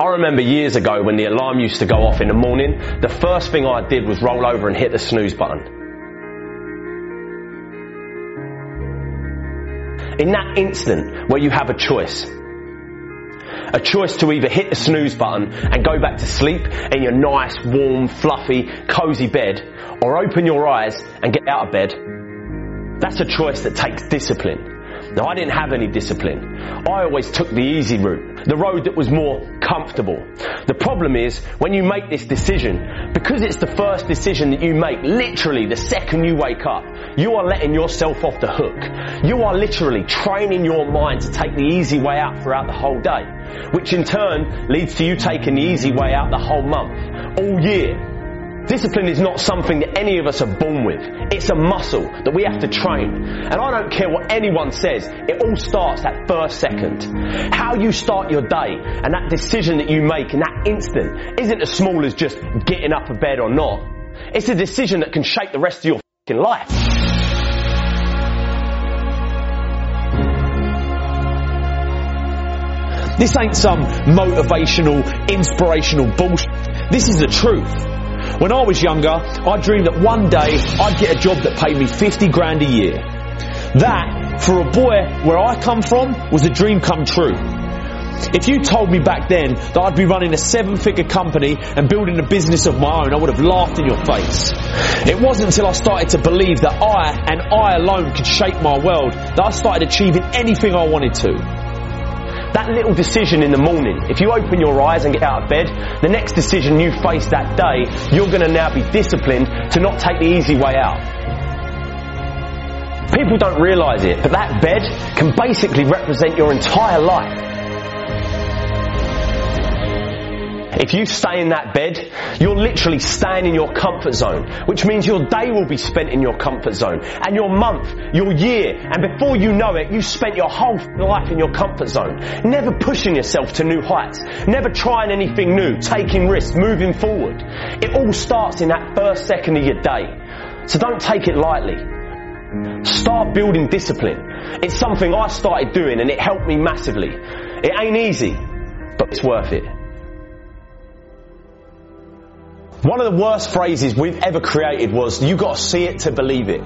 I remember years ago when the alarm used to go off in the morning, the first thing I did was roll over and hit the snooze button. In that instant where you have a choice, a choice to either hit the snooze button and go back to sleep in your nice, warm, fluffy, cozy bed, or open your eyes and get out of bed, that's a choice that takes discipline. Now I didn't have any discipline. I always took the easy route, the road that was more comfortable. The problem is when you make this decision, because it's the first decision that you make, literally the second you wake up, you are letting yourself off the hook. You are literally training your mind to take the easy way out throughout the whole day, which in turn leads to you taking the easy way out the whole month, all year, Discipline is not something that any of us are born with. It's a muscle that we have to train. And I don't care what anyone says, it all starts that first second. How you start your day and that decision that you make in that instant isn't as small as just getting up of bed or not. It's a decision that can shape the rest of your fing life. This ain't some motivational, inspirational bullshit. This is the truth. When I was younger, I dreamed that one day I'd get a job that paid me 50 grand a year. That, for a boy where I come from, was a dream come true. If you told me back then that I'd be running a seven figure company and building a business of my own, I would have laughed in your face. It wasn't until I started to believe that I and I alone could shape my world that I started achieving anything I wanted to. That little decision in the morning, if you open your eyes and get out of bed, the next decision you face that day, you're going to now be disciplined to not take the easy way out. People don't realise it, but that bed can basically represent your entire life. If you stay in that bed, you're literally staying in your comfort zone, which means your day will be spent in your comfort zone, and your month, your year, and before you know it, you spent your whole life in your comfort zone, never pushing yourself to new heights, never trying anything new, taking risks, moving forward. It all starts in that first second of your day. So don't take it lightly. Start building discipline. It's something I started doing and it helped me massively. It ain't easy, but it's worth it. One of the worst phrases we've ever created was, you gotta see it to believe it.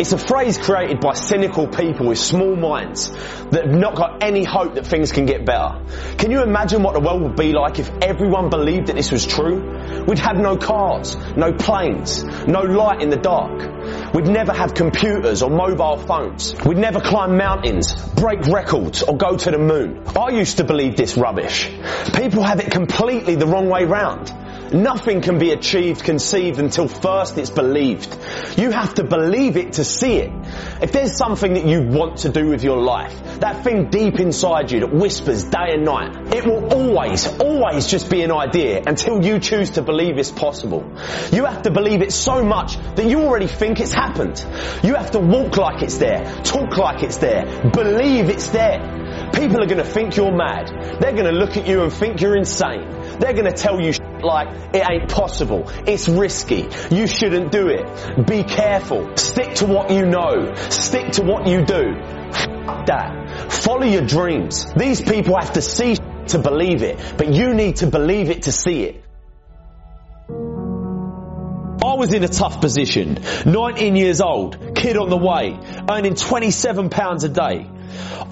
It's a phrase created by cynical people with small minds that have not got any hope that things can get better. Can you imagine what the world would be like if everyone believed that this was true? We'd have no cars, no planes, no light in the dark. We'd never have computers or mobile phones. We'd never climb mountains, break records or go to the moon. I used to believe this rubbish. People have it completely the wrong way round. Nothing can be achieved, conceived until first it's believed. You have to believe it to see it. If there's something that you want to do with your life, that thing deep inside you that whispers day and night, it will always, always just be an idea until you choose to believe it's possible. You have to believe it so much that you already think it's happened. You have to walk like it's there, talk like it's there, believe it's there. People are going to think you're mad. They're going to look at you and think you're insane. They're going to tell you like it ain't possible. It's risky. You shouldn't do it. Be careful. Stick to what you know. Stick to what you do. F- that. Follow your dreams. These people have to see to believe it, but you need to believe it to see it. I was in a tough position. 19 years old, kid on the way, earning 27 pounds a day.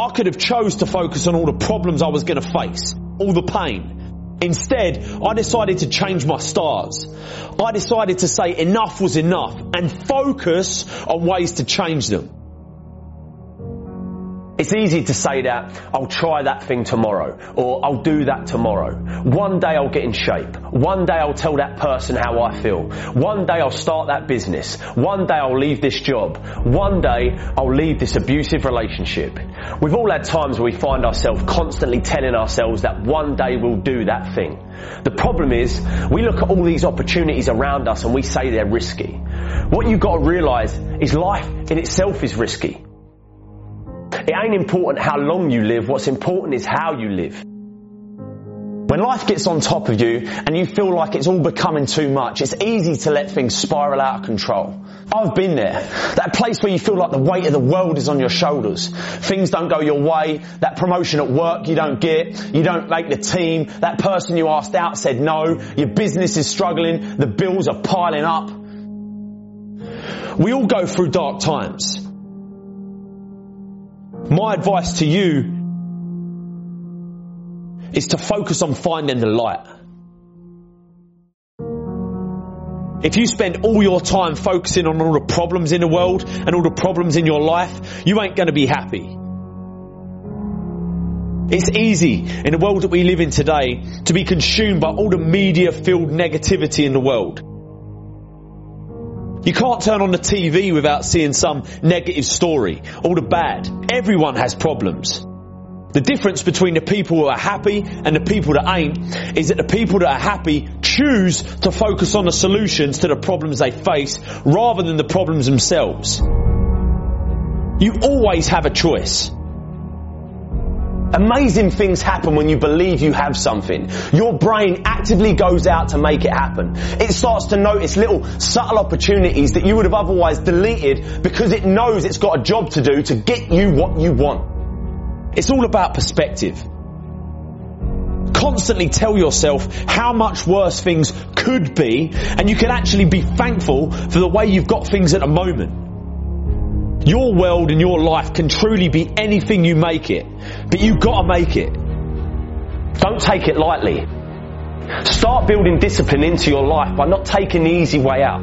I could have chose to focus on all the problems I was going to face, all the pain. Instead, I decided to change my stars. I decided to say enough was enough and focus on ways to change them. It's easy to say that, I'll try that thing tomorrow, or I'll do that tomorrow. One day I'll get in shape. One day I'll tell that person how I feel. One day I'll start that business. One day I'll leave this job. One day I'll leave this abusive relationship. We've all had times where we find ourselves constantly telling ourselves that one day we'll do that thing. The problem is, we look at all these opportunities around us and we say they're risky. What you've got to realise is life in itself is risky. It ain't important how long you live, what's important is how you live. When life gets on top of you and you feel like it's all becoming too much, it's easy to let things spiral out of control. I've been there. That place where you feel like the weight of the world is on your shoulders. Things don't go your way. That promotion at work you don't get. You don't make the team. That person you asked out said no. Your business is struggling. The bills are piling up. We all go through dark times. My advice to you is to focus on finding the light. If you spend all your time focusing on all the problems in the world and all the problems in your life, you ain't going to be happy. It's easy in the world that we live in today to be consumed by all the media filled negativity in the world. You can't turn on the TV without seeing some negative story, all the bad. Everyone has problems. The difference between the people who are happy and the people that ain't is that the people that are happy choose to focus on the solutions to the problems they face rather than the problems themselves. You always have a choice. Amazing things happen when you believe you have something. Your brain actively goes out to make it happen. It starts to notice little subtle opportunities that you would have otherwise deleted because it knows it's got a job to do to get you what you want. It's all about perspective. Constantly tell yourself how much worse things could be and you can actually be thankful for the way you've got things at the moment. Your world and your life can truly be anything you make it, but you've got to make it. Don't take it lightly. Start building discipline into your life by not taking the easy way out.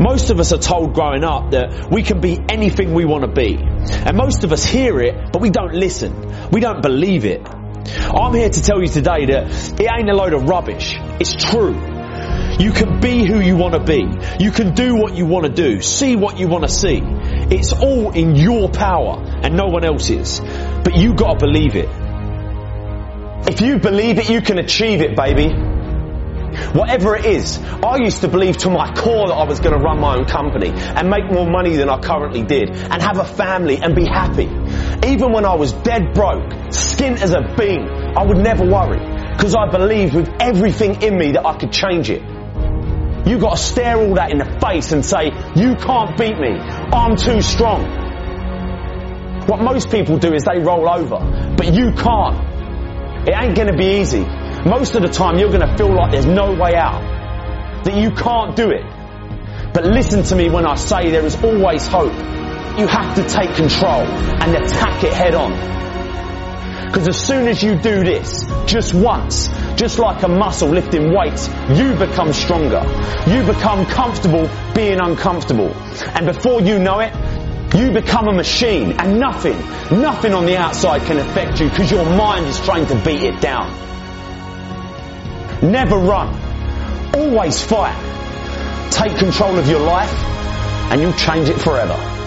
Most of us are told growing up that we can be anything we want to be. And most of us hear it, but we don't listen. We don't believe it. I'm here to tell you today that it ain't a load of rubbish. It's true. You can be who you want to be. You can do what you want to do. See what you want to see. It's all in your power and no one else's. But you gotta believe it. If you believe it, you can achieve it, baby. Whatever it is, I used to believe to my core that I was going to run my own company and make more money than I currently did and have a family and be happy. Even when I was dead broke, skint as a bean, I would never worry because I believed with everything in me that I could change it. You got to stare all that in the face and say, you can't beat me. I'm too strong. What most people do is they roll over, but you can't. It ain't gonna be easy. Most of the time you're going to feel like there's no way out. That you can't do it. But listen to me when I say there is always hope. You have to take control and attack it head on. Because as soon as you do this, just once, just like a muscle lifting weights, you become stronger. You become comfortable being uncomfortable. And before you know it, you become a machine and nothing, nothing on the outside can affect you because your mind is trying to beat it down. Never run. Always fight. Take control of your life and you'll change it forever.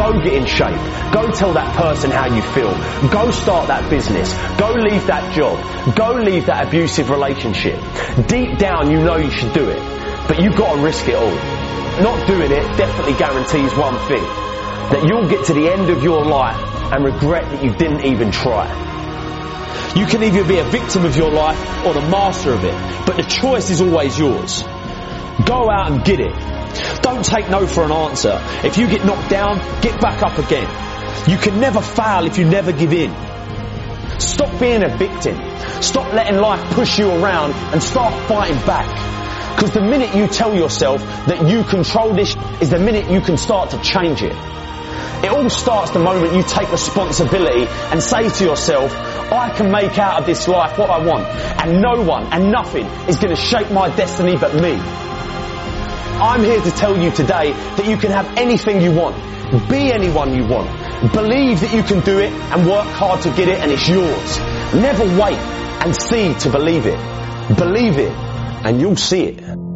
Go get in shape. Go tell that person how you feel. Go start that business. Go leave that job. Go leave that abusive relationship. Deep down you know you should do it, but you've got to risk it all. Not doing it definitely guarantees one thing, that you'll get to the end of your life and regret that you didn't even try. You can either be a victim of your life or the master of it, but the choice is always yours. Go out and get it. Don't take no for an answer. If you get knocked down, get back up again. You can never fail if you never give in. Stop being a victim. Stop letting life push you around and start fighting back. Because the minute you tell yourself that you control this is the minute you can start to change it. It all starts the moment you take responsibility and say to yourself, I can make out of this life what I want and no one and nothing is going to shape my destiny but me. I'm here to tell you today that you can have anything you want. Be anyone you want. Believe that you can do it and work hard to get it and it's yours. Never wait and see to believe it. Believe it and you'll see it.